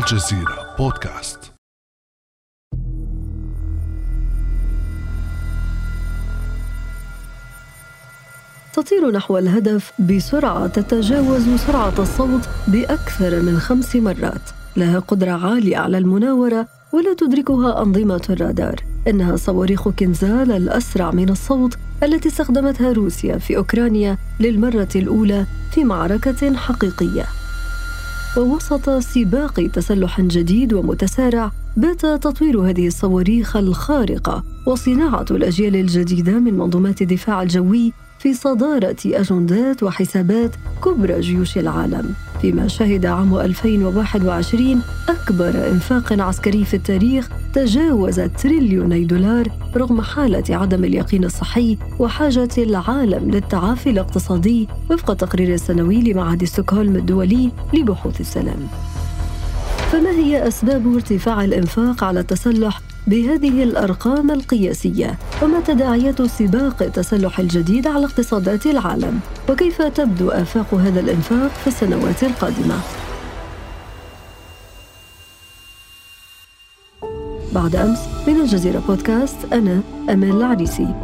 الجزيرة بودكاست. تطير نحو الهدف بسرعة تتجاوز سرعة الصوت بأكثر من خمس مرات. لها قدرة عالية على المناورة ولا تدركها أنظمة الرادار. إنها صواريخ كنزال الأسرع من الصوت التي استخدمتها روسيا في أوكرانيا للمرة الأولى في معركة حقيقية. ووسط سباق تسلح جديد ومتسارع بات تطوير هذه الصواريخ الخارقة وصناعة الأجيال الجديدة من منظومات الدفاع الجوي في صدارة أجندات وحسابات كبرى جيوش العالم. فيما شهد عام 2021 أكبر إنفاق عسكري في التاريخ تجاوز تريليوني دولار رغم حالة عدم اليقين الصحي وحاجة العالم للتعافي الاقتصادي وفق التقرير السنوي لمعهد ستوكهولم الدولي لبحوث السلام. فما هي أسباب ارتفاع الإنفاق على التسلح بهذه الأرقام القياسية وما تداعيات سباق التسلح الجديد على اقتصادات العالم؟ وكيف تبدو آفاق هذا الإنفاق في السنوات القادمة؟ بعد أمس من الجزيرة بودكاست أنا أمال العريسي.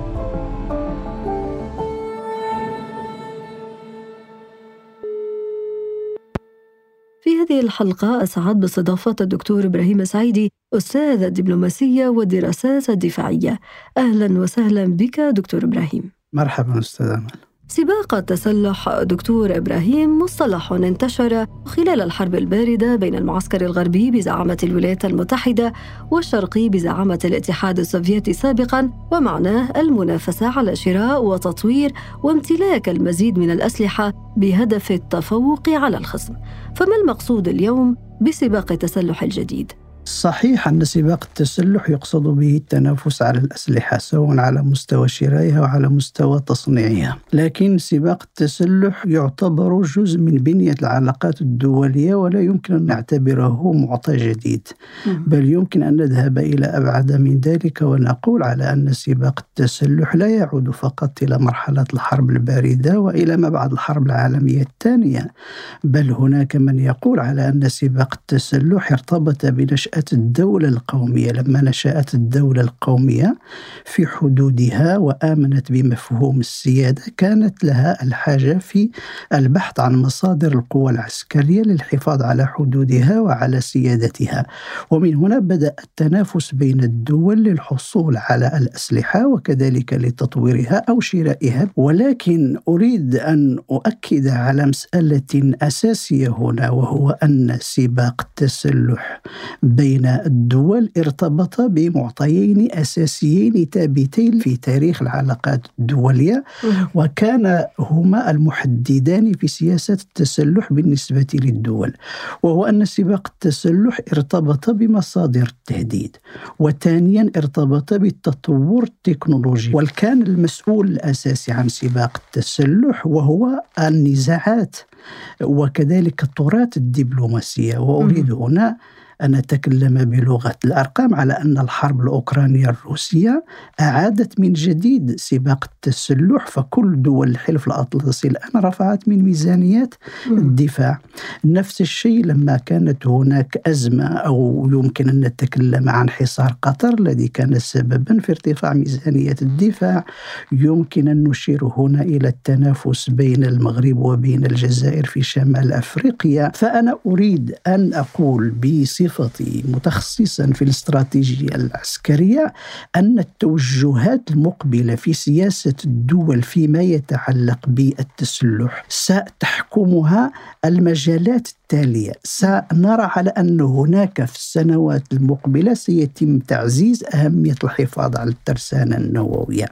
في هذه الحلقة أسعد باستضافة الدكتور إبراهيم سعيدي أستاذ الدبلوماسية والدراسات الدفاعية أهلا وسهلا بك دكتور إبراهيم. مرحبا أستاذ أمل. سباق التسلح دكتور إبراهيم مصطلح انتشر خلال الحرب الباردة بين المعسكر الغربي بزعامة الولايات المتحدة والشرقي بزعامة الاتحاد السوفيتي سابقا ومعناه المنافسة على شراء وتطوير وامتلاك المزيد من الأسلحة بهدف التفوق على الخصم. فما المقصود اليوم بسباق التسلح الجديد؟ صحيح أن سباق التسلح يقصد به التنافس على الأسلحة سواء على مستوى شرائها وعلى مستوى تصنيعها. لكن سباق التسلح يعتبر جزء من بنية العلاقات الدولية ولا يمكن أن نعتبره معطى جديد. بل يمكن أن نذهب إلى أبعد من ذلك ونقول على أن سباق التسلح لا يعود فقط إلى مرحلة الحرب الباردة وإلى ما بعد الحرب العالمية الثانية. بل هناك من يقول على أن سباق التسلح ارتبط بنشأة نشأت الدولة القومية لما نشأت الدولة القومية في حدودها وآمنت بمفهوم السيادة كانت لها الحاجة في البحث عن مصادر القوى العسكرية للحفاظ على حدودها وعلى سيادتها. ومن هنا بدأ التنافس بين الدول للحصول على الأسلحة وكذلك لتطويرها أو شرائها. ولكن أريد أن أؤكد على مسألة أساسية هنا وهو أن سباق التسلح بين بين الدول ارتبط بمعطيين أساسيين ثابتين في تاريخ العلاقات الدولية وكان هما المحددان في سياسة التسلح بالنسبة للدول وهو أن سباق التسلح ارتبط بمصادر التهديد وثانيا ارتبط بالتطور التكنولوجي. وكان المسؤول الأساسي عن سباق التسلح وهو النزاعات وكذلك التراث الدبلوماسية وأريد هنا أن أتكلم بلغة الأرقام على أن الحرب الأوكرانية الروسية أعادت من جديد سباق التسلح فكل دول الحلف الأطلسي الآن رفعت من ميزانيات الدفاع. نفس الشيء لما كانت هناك أزمة أو يمكن أن نتكلم عن حصار قطر الذي كان سببا في ارتفاع ميزانية الدفاع. يمكن أن نشير هنا إلى التنافس بين المغرب وبين الجزائر في شمال أفريقيا. فأنا أريد أن أقول بصفة بصفتي متخصصا في الاستراتيجية العسكرية أن التوجهات المقبلة في سياسة الدول فيما يتعلق بالتسلح ستحكمها المجالات التالية. سنرى على أن هناك في السنوات المقبلة سيتم تعزيز أهمية الحفاظ على الترسانة النووية.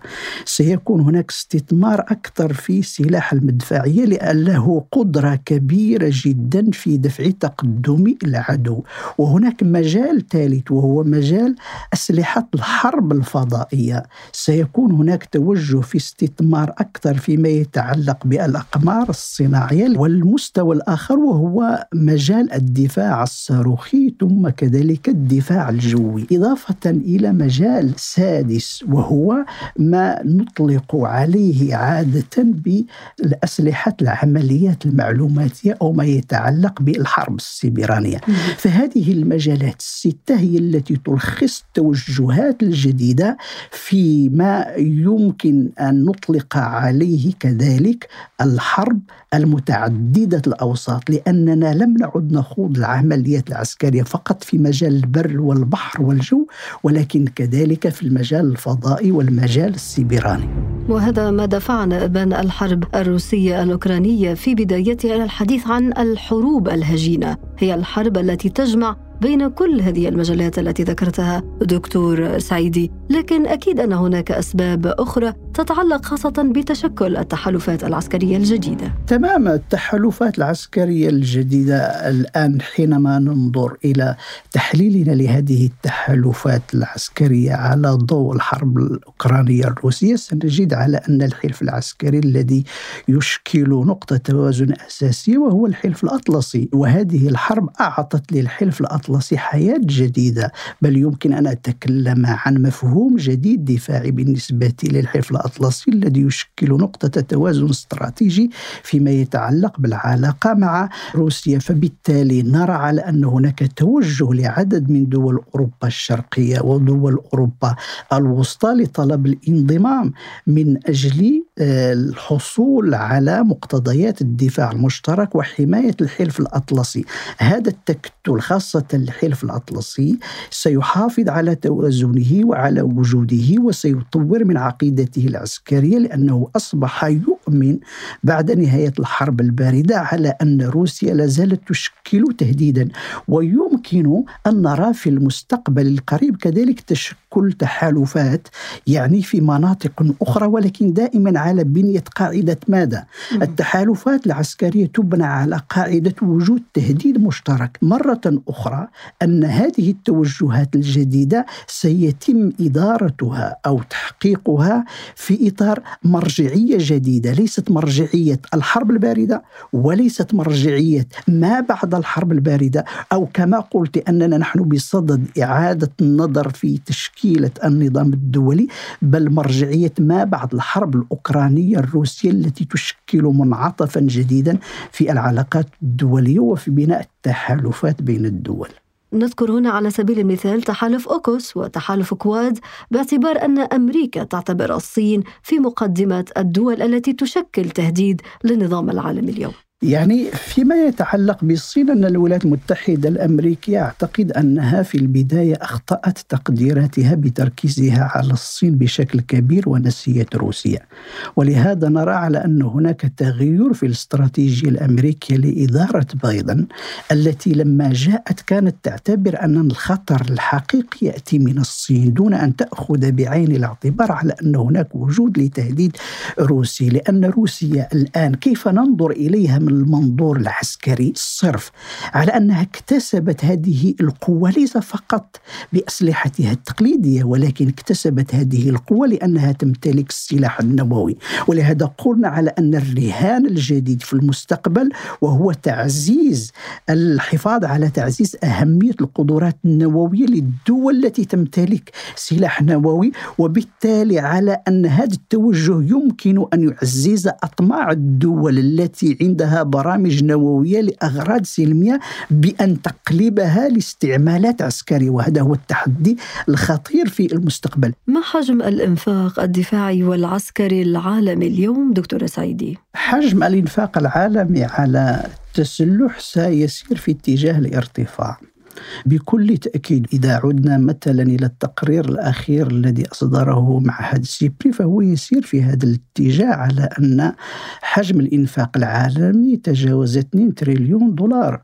سيكون هناك استثمار أكثر في سلاح المدفعية لأن له قدرة كبيرة جدا في دفع تقدم العدو. وهناك مجال ثالث وهو مجال أسلحة الحرب الفضائية. سيكون هناك توجه في استثمار أكثر فيما يتعلق بالأقمار الصناعية والمستوى الآخر وهو مجال الدفاع الصاروخي ثم كذلك الدفاع الجوي. إضافة إلى مجال سادس وهو ما نطلق عليه عادة بالأسلحة العمليات المعلوماتية أو ما يتعلق بالحرب السيبرانية. فهذه المجالات الستة هي التي تلخص التوجهات الجديدة فيما يمكن أن نطلق عليه كذلك الحرب المتعددة الأوساط لأننا لم نعد نخوض العمليات العسكرية فقط في مجال البر والبحر والجو ولكن كذلك في المجال الفضائي والمجال السيبراني. وهذا ما دفعنا أبان الحرب الروسية الأوكرانية في بدايتها إلى الحديث عن الحروب الهجينة. هي الحرب التي تجمع بين كل هذه المجالات التي ذكرتها دكتور سعيدي لكن أكيد أن هناك أسباب أخرى تتعلق خاصة بتشكل التحالفات العسكرية الجديدة. تمام التحالفات العسكرية الجديدة الآن حينما ننظر إلى تحليلنا لهذه التحالفات العسكرية على ضوء الحرب الأوكرانية الروسية سنجد على أن الحلف العسكري الذي يشكل نقطة توازن أساسية وهو الحلف الأطلسي وهذه الحرب أعطت للحلف الأطلسي الأطلسي حياة جديدة بل يمكن أن أتكلم عن مفهوم جديد دفاعي بالنسبة للحلف الأطلسي الذي يشكل نقطة توازن استراتيجي فيما يتعلق بالعلاقة مع روسيا. فبالتالي نرى على أن هناك توجه لعدد من دول أوروبا الشرقية ودول أوروبا الوسطى لطلب الانضمام من أجل آه، الحصول على مقتضيات الدفاع المشترك وحماية الحلف الأطلسي. هذا التكتل خاصة الحلف الأطلسي سيحافظ على توازنه وعلى وجوده وسيطور من عقيدته العسكرية لأنه أصبح يؤمن بعد نهاية الحرب الباردة على أن روسيا لا زالت تشكل تهديدا. ويمكن أن نرى في المستقبل القريب كذلك تشكل تحالفات يعني في مناطق أخرى ولكن دائما على بنية قاعدة ماذا؟ التحالفات العسكرية تبنى على قاعدة وجود تهديد مشترك. مرة أخرى أن هذه التوجهات الجديدة سيتم إدارتها أو تحقيقها في إطار مرجعية جديدة ليست مرجعية الحرب الباردة وليست مرجعية ما بعد الحرب الباردة أو كما قلت أننا نحن بصدد إعادة النظر في تشكيلة النظام الدولي بل مرجعية ما بعد الحرب الأوكرانية الروسية التي تشكل منعطفا جديدا في العلاقات الدولية وفي بناء التحالفات بين الدول. نذكر هنا على سبيل المثال تحالف أوكوس وتحالف كواد باعتبار أن أمريكا تعتبر الصين في مقدمة الدول التي تشكل تهديد للنظام العالمي اليوم. يعني فيما يتعلق بالصين أن الولايات المتحدة الأمريكية أعتقد أنها في البداية أخطأت تقديراتها بتركيزها على الصين بشكل كبير ونسيت روسيا. ولهذا نرى على أن هناك تغير في الاستراتيجية الأمريكية لإدارة بايدن التي لما جاءت كانت تعتبر أن الخطر الحقيقي يأتي من الصين دون أن تأخذ بعين الاعتبار على أن هناك وجود لتهديد روسي لأن روسيا الآن كيف ننظر إليها من المنظور العسكري الصرف على أنها اكتسبت هذه القوة ليس فقط بأسلحتها التقليدية ولكن اكتسبت هذه القوة لأنها تمتلك السلاح النووي. ولهذا قلنا على أن الرهان الجديد في المستقبل وهو تعزيز الحفاظ على تعزيز أهمية القدرات النووية للدول التي تمتلك سلاح نووي وبالتالي على أن هذا التوجه يمكن أن يعزز أطماع الدول التي عندها لها برامج نووية لأغراض سلمية بأن تقلبها لاستعمالات عسكرية وهذا هو التحدي الخطير في المستقبل ما حجم الإنفاق الدفاعي والعسكري العالمي اليوم دكتور سعيدي؟ حجم الإنفاق العالمي على التسلح سيسير في اتجاه الارتفاع بكل تأكيد إذا عدنا مثلا إلى التقرير الأخير الذي أصدره معهد سيبري فهو يسير في هذا الاتجاه على أن حجم الإنفاق العالمي تجاوز 2 تريليون دولار.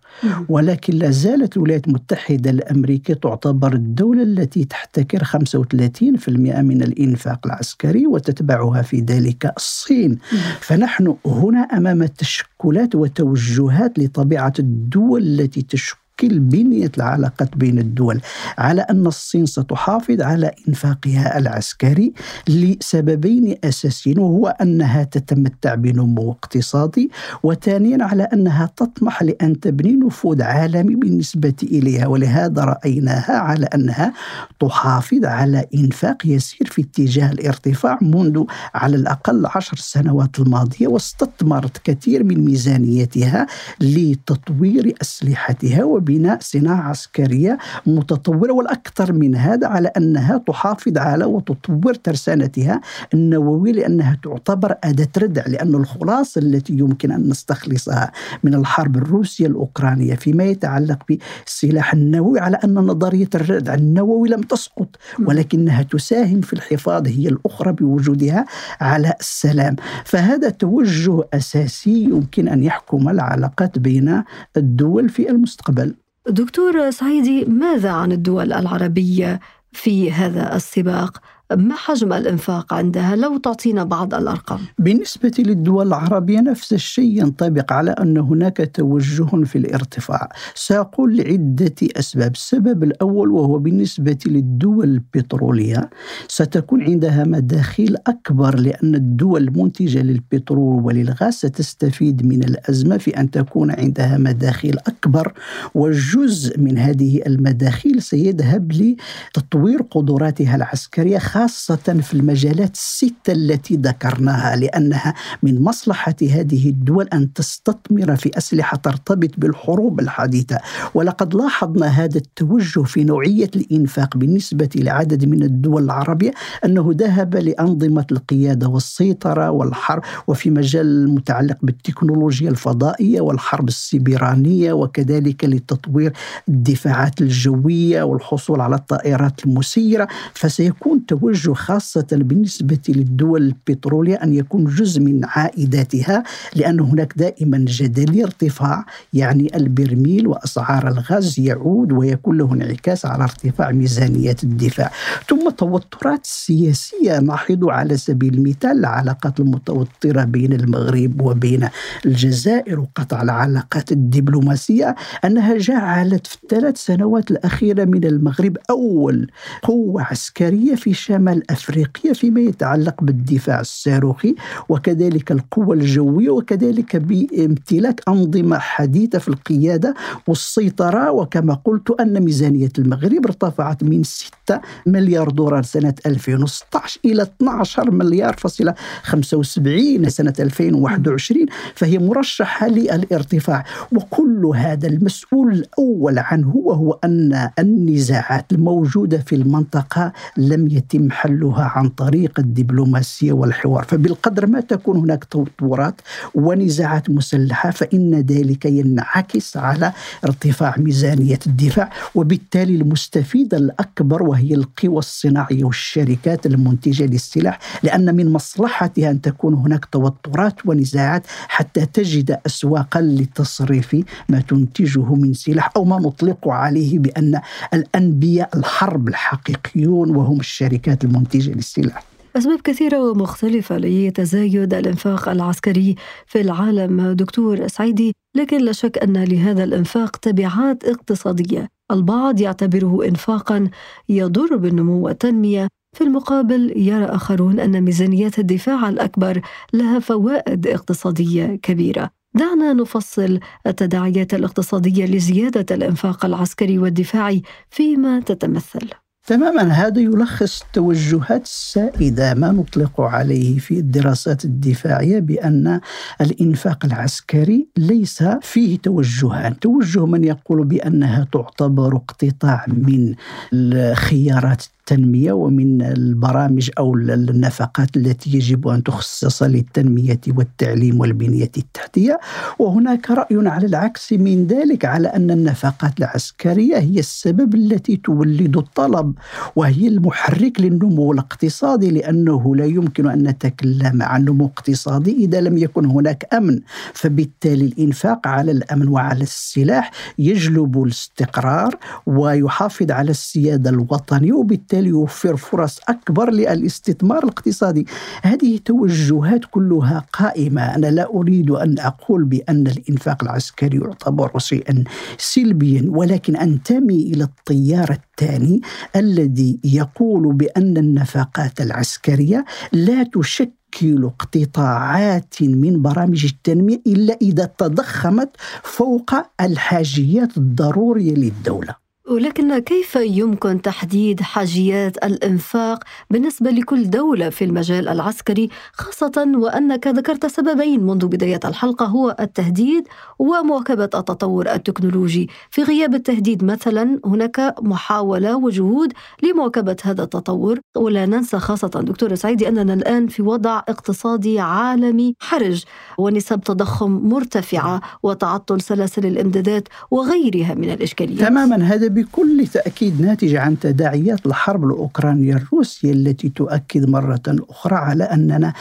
ولكن لا زالت الولايات المتحدة الأمريكية تعتبر الدولة التي تحتكر 35% من الإنفاق العسكري وتتبعها في ذلك الصين. فنحن هنا أمام تشكلات وتوجهات لطبيعة الدول التي تشكل تشكل بنية العلاقات بين الدول على أن الصين ستحافظ على إنفاقها العسكري لسببين أساسيين وهو أنها تتمتع بنمو اقتصادي وثانيا على أنها تطمح لأن تبني نفوذ عالمي بالنسبة إليها. ولهذا رأيناها على أنها تحافظ على إنفاق يسير في اتجاه الارتفاع منذ على الأقل عشر سنوات الماضية واستثمرت كثير من ميزانيتها لتطوير أسلحتها وبناء صناعة عسكرية متطورة والأكثر من هذا على أنها تحافظ على وتطور ترسانتها النووية لأنها تعتبر أداة ردع لأن الخلاصة التي يمكن أن نستخلصها من الحرب الروسية الأوكرانية فيما يتعلق بالسلاح النووي على أن نظرية الردع النووي لم تسقط ولكنها تساهم في الحفاظ هي الأخرى بوجودها على السلام. فهذا توجه أساسي يمكن أن يحكم العلاقات بين الدول في المستقبل. دكتور سعيدي ماذا عن الدول العربية في هذا السباق؟ ما حجم الإنفاق عندها؟ لو تعطينا بعض الأرقام. بالنسبة للدول العربية نفس الشيء ينطبق على أن هناك توجه في الارتفاع. سأقول لعدة أسباب. السبب الأول وهو بالنسبة للدول البترولية ستكون عندها مداخيل أكبر لأن الدول المنتجة للبترول وللغاز ستستفيد من الأزمة في أن تكون عندها مداخيل أكبر. وجزء من هذه المداخيل سيذهب لتطوير قدراتها العسكرية خاصة في المجالات الستة التي ذكرناها لأنها من مصلحة هذه الدول أن تستثمر في أسلحة ترتبط بالحروب الحديثة. ولقد لاحظنا هذا التوجه في نوعية الإنفاق بالنسبة لعدد من الدول العربية أنه ذهب لأنظمة القيادة والسيطرة والحرب وفي مجال المتعلق بالتكنولوجيا الفضائية والحرب السيبرانية وكذلك لتطوير الدفاعات الجوية والحصول على الطائرات المسيرة. فسيكون توجه توجه خاصة بالنسبة للدول البترولية أن يكون جزء من عائداتها لأن هناك دائما جدل ارتفاع يعني البرميل وأسعار الغاز يعود ويكون له انعكاس على ارتفاع ميزانيات الدفاع. ثم التوترات السياسية نلاحظ على سبيل المثال العلاقات المتوترة بين المغرب وبين الجزائر وقطع العلاقات الدبلوماسية أنها جعلت في الثلاث سنوات الأخيرة من المغرب أول قوة عسكرية في شمال افريقيا فيما يتعلق بالدفاع الصاروخي وكذلك القوة الجوية وكذلك بامتلاك أنظمة حديثة في القيادة والسيطرة. وكما قلت أن ميزانية المغرب ارتفعت من 6 مليار دولار سنة 2016 إلى 12 مليار فاصلة 75 سنة 2021 فهي مرشحة للارتفاع. وكل هذا المسؤول الأول عنه وهو أن النزاعات الموجودة في المنطقة لم يتم حلها عن طريق الدبلوماسية والحوار. فبالقدر ما تكون هناك تطورات ونزاعات مسلحة فإن ذلك ينعكس على ارتفاع ميزانية الدفاع وبالتالي المستفيد الأكبر وهي القوى الصناعية والشركات المنتجة للسلاح لأن من مصلحتها أن تكون هناك توترات ونزاعات حتى تجد أسواقا لتصريف ما تنتجه من سلاح أو ما نطلق عليه بأن الأنبياء الحرب الحقيقيون وهم الشركات الشركات المنتجة للسلاح أسباب كثيرة ومختلفة لتزايد الإنفاق العسكري في العالم دكتور سعيدي لكن لا شك أن لهذا الإنفاق تبعات اقتصادية. البعض يعتبره إنفاقا يضر بالنمو والتنمية. في المقابل يرى آخرون أن ميزانيات الدفاع الأكبر لها فوائد اقتصادية كبيرة. دعنا نفصل التداعيات الاقتصادية لزيادة الإنفاق العسكري والدفاعي فيما تتمثل. تماما هذا يلخص التوجهات السائدة ما نطلق عليه في الدراسات الدفاعية بأن الإنفاق العسكري ليس فيه توجهان، توجه من يقول بأنها تعتبر اقتطاع من الخيارات التنمية ومن البرامج أو النفقات التي يجب أن تخصص للتنمية والتعليم والبنية التحتية. وهناك رأي على العكس من ذلك على أن النفقات العسكرية هي السبب التي تولد الطلب وهي المحرك للنمو الاقتصادي لأنه لا يمكن أن نتكلم عن نمو اقتصادي إذا لم يكن هناك أمن. فبالتالي الإنفاق على الأمن وعلى السلاح يجلب الاستقرار ويحافظ على السيادة الوطنية وبالتالي وبالتالي يوفر فرص أكبر للاستثمار الاقتصادي. هذه توجهات كلها قائمة. أنا لا أريد أن أقول بأن الإنفاق العسكري يعتبر شيئا سلبيا ولكن أنتمي إلى التيار الثاني الذي يقول بأن النفقات العسكرية لا تشكل تشكل اقتطاعات من برامج التنمية إلا إذا تضخمت فوق الحاجيات الضرورية للدولة. ولكن كيف يمكن تحديد حاجيات الإنفاق بالنسبة لكل دولة في المجال العسكري خاصة وأنك ذكرت سببين منذ بداية الحلقة هو التهديد ومواكبة التطور التكنولوجي. في غياب التهديد مثلا هناك محاولة وجهود لمواكبة هذا التطور. ولا ننسى خاصة دكتور سعيدي أننا الآن في وضع اقتصادي عالمي حرج ونسب تضخم مرتفعة وتعطل سلاسل الامدادات وغيرها من الإشكاليات. تماما هذا بكل تأكيد ناتجة عن تداعيات الحرب الأوكرانية الروسية التي تؤكد مرة أخرى على أننا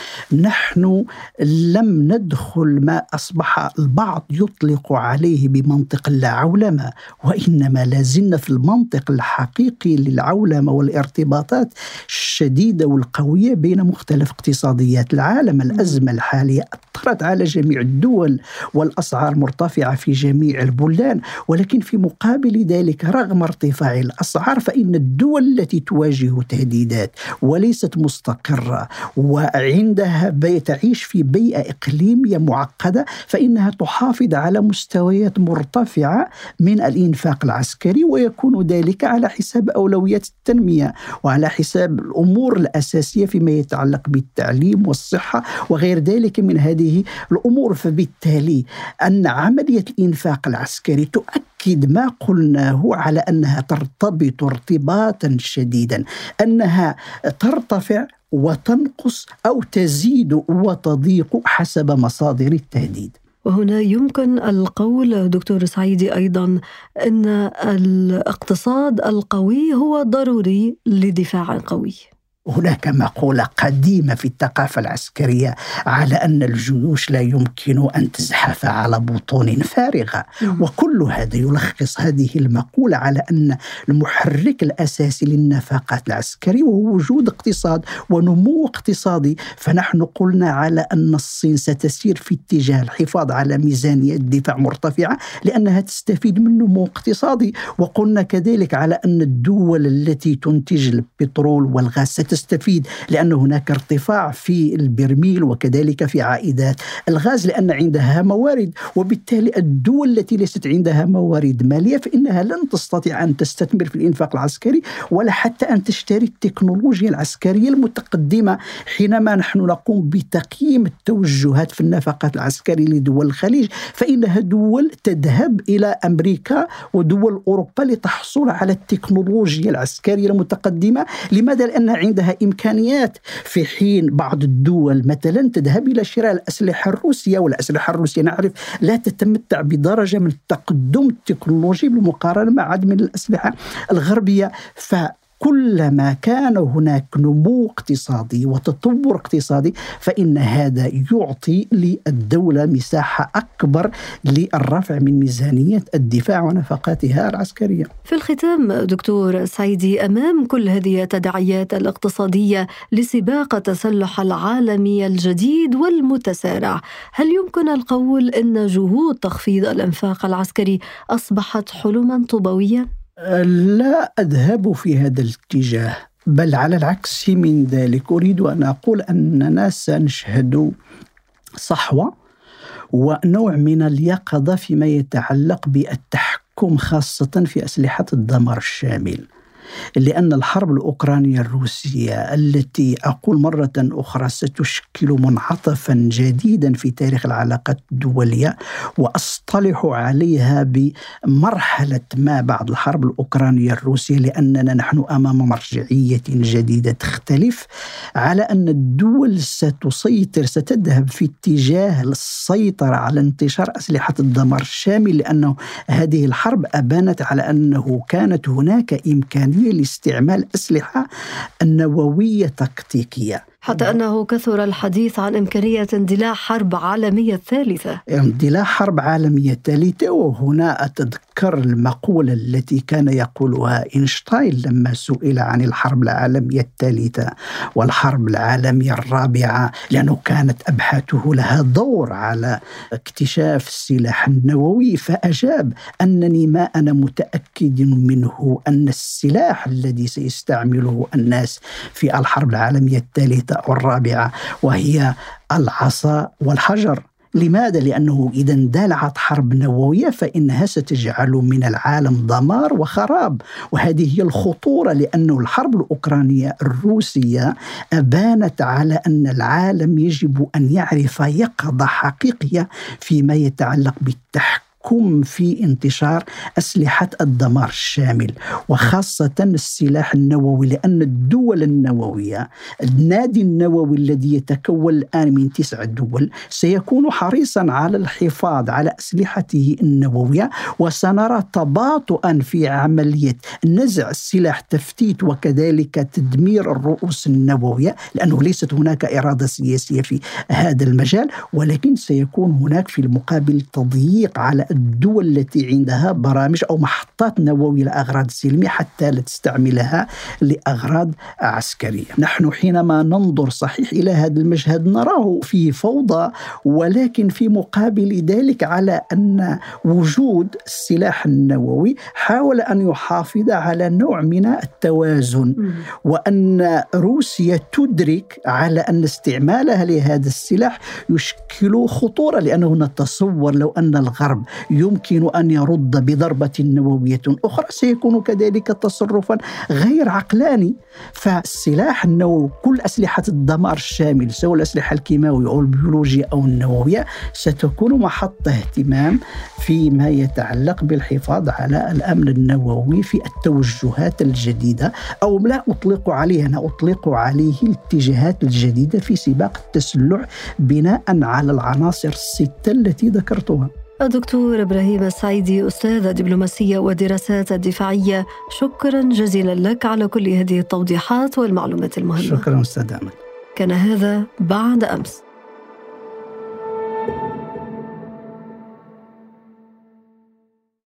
نحن لم ندخل ما أصبح البعض يطلق عليه بمنطق العولمة وإنما لازلنا في المنطق الحقيقي للعولمة والارتباطات الشديدة والقوية بين مختلف اقتصاديات العالم. الأزمة الحالية أثرت على جميع الدول والأسعار مرتفعة في جميع البلدان ولكن في مقابل ذلك رغم ارتفاع الأسعار فإن الدول التي تواجه تهديدات وليست مستقرة وعندها تعيش في بيئة إقليمية معقدة فإنها تحافظ على مستويات مرتفعة من الإنفاق العسكري ويكون ذلك على حساب أولويات التنمية وعلى حساب الأمور الأساسية فيما يتعلق بالتعليم والصحة وغير ذلك من هذه الأمور فبالتالي أن عملية الإنفاق العسكري تؤكد ما قلناه على أنها ترتبط ارتباطا شديدا أنها ترتفع وتنقص أو تزيد وتضيق حسب مصادر التهديد. وهنا يمكن القول دكتور سعيدي أيضا إن الاقتصاد القوي هو ضروري لدفاع قوي. هناك مقولة قديمة في الثقافة العسكرية على أن الجيوش لا يمكن أن تزحف على بطون فارغة. وكل هذا يلخص هذه المقولة على أن المحرك الأساسي للنفقات العسكرية هو وجود اقتصاد ونمو اقتصادي. فنحن قلنا على أن الصين ستسير في اتجاه الحفاظ على ميزانية الدفاع مرتفعة لأنها تستفيد من نمو اقتصادي. وقلنا كذلك على أن الدول التي تنتج البترول والغاز ستستفيد لأن هناك ارتفاع في البرميل وكذلك في عائدات الغاز لأن عندها موارد. وبالتالي الدول التي ليست عندها موارد مالية فإنها لن تستطيع أن تستثمر في الإنفاق العسكري ولا حتى أن تشتري التكنولوجيا العسكرية المتقدمة حينما نحن نقوم بتقييم التوجهات في النفقات العسكرية لدول الخليج. فإنها دول تذهب إلى أمريكا ودول أوروبا لتحصل على التكنولوجيا العسكرية المتقدمة. لماذا؟ لأن عند عندها إمكانيات. في حين بعض الدول مثلا تذهب إلى شراء الأسلحة الروسية والأسلحة الروسية نعرف لا تتمتع بدرجة من التقدم التكنولوجي بالمقارنة مع عدد من الأسلحة الغربية. ف كلما كان هناك نمو اقتصادي وتطور اقتصادي فإن هذا يعطي للدولة مساحة أكبر للرفع من ميزانية الدفاع ونفقاتها العسكرية في الختام دكتور سعيدي أمام كل هذه التداعيات الاقتصادية لسباق التسلح العالمي الجديد والمتسارع هل يمكن القول أن جهود تخفيض الإنفاق العسكري أصبحت حلما طوبويا؟ لا أذهب في هذا الاتجاه بل على العكس من ذلك أريد أن أقول أننا سنشهد صحوة ونوع من اليقظة فيما يتعلق بالتحكم خاصة في أسلحة الدمار الشامل. لأن الحرب الأوكرانية الروسية التي أقول مرة أخرى ستشكل منعطفا جديدا في تاريخ العلاقات الدولية وأصطلح عليها بمرحلة ما بعد الحرب الأوكرانية الروسية لأننا نحن أمام مرجعية جديدة تختلف على أن الدول ستسيطر ستذهب في اتجاه السيطرة على انتشار أسلحة الدمار الشامل لأنه هذه الحرب أبانت على أنه كانت هناك إمكانية لاستعمال أسلحة النووية تكتيكية. حتى أنه كثر الحديث عن إمكانية اندلاع حرب عالمية ثالثة اندلاع حرب عالمية ثالثة وهنا أتذكر المقولة التي كان يقولها إينشتاين لما سئل عن الحرب العالمية الثالثة والحرب العالمية الرابعة لأنه كانت أبحاثه لها دور على اكتشاف السلاح النووي فأجاب أنني ما أنا متأكد منه أن السلاح الذي سيستعمله الناس في الحرب العالمية الثالثة أو الرابعة وهي العصا والحجر لماذا؟ لأنه إذا اندلعت حرب نووية فإنها ستجعل من العالم دمار وخراب وهذه هي الخطورة لأن الحرب الأوكرانية الروسية أبانت على أن العالم يجب أن يعرف يقظة حقيقية فيما يتعلق بالتحكم التحكم في انتشار أسلحة الدمار الشامل وخاصة السلاح النووي لأن الدول النووية النادي النووي الذي يتكون الآن من تسع دول سيكون حريصا على الحفاظ على أسلحته النووية وسنرى تباطؤا في عملية نزع السلاح تفتيت وكذلك تدمير الرؤوس النووية لأنه ليست هناك إرادة سياسية في هذا المجال ولكن سيكون هناك في المقابل تضييق على الدول التي عندها برامج أو محطات نووية لأغراض سلمية حتى لا تستعملها لأغراض عسكرية. نحن حينما ننظر صحيح إلى هذا المشهد نراه فيه فوضى ولكن في مقابل ذلك على أن وجود السلاح النووي حاول أن يحافظ على نوع من التوازن وأن روسيا تدرك على أن استعمالها لهذا السلاح يشكل خطورة لأنه نتصور لو أن الغرب يمكن أن يرد بضربة نووية أخرى سيكون كذلك تصرفا غير عقلاني. فالسلاح النووي كل أسلحة الدمار الشامل سواء الأسلحة الكيماوية أو البيولوجية أو النووية ستكون محط اهتمام فيما يتعلق بالحفاظ على الأمن النووي في التوجهات الجديدة أو لا أطلق عليه أنا أطلق عليه الاتجاهات الجديدة في سباق التسلح بناء على العناصر الستة التي ذكرتها. الدكتور إبراهيم السعيدي أستاذ دبلوماسية ودراسات الدفاعية. شكرا جزيلا لك على كل هذه التوضيحات والمعلومات المهمة. شكرا أستاذ كان هذا بعد أمس.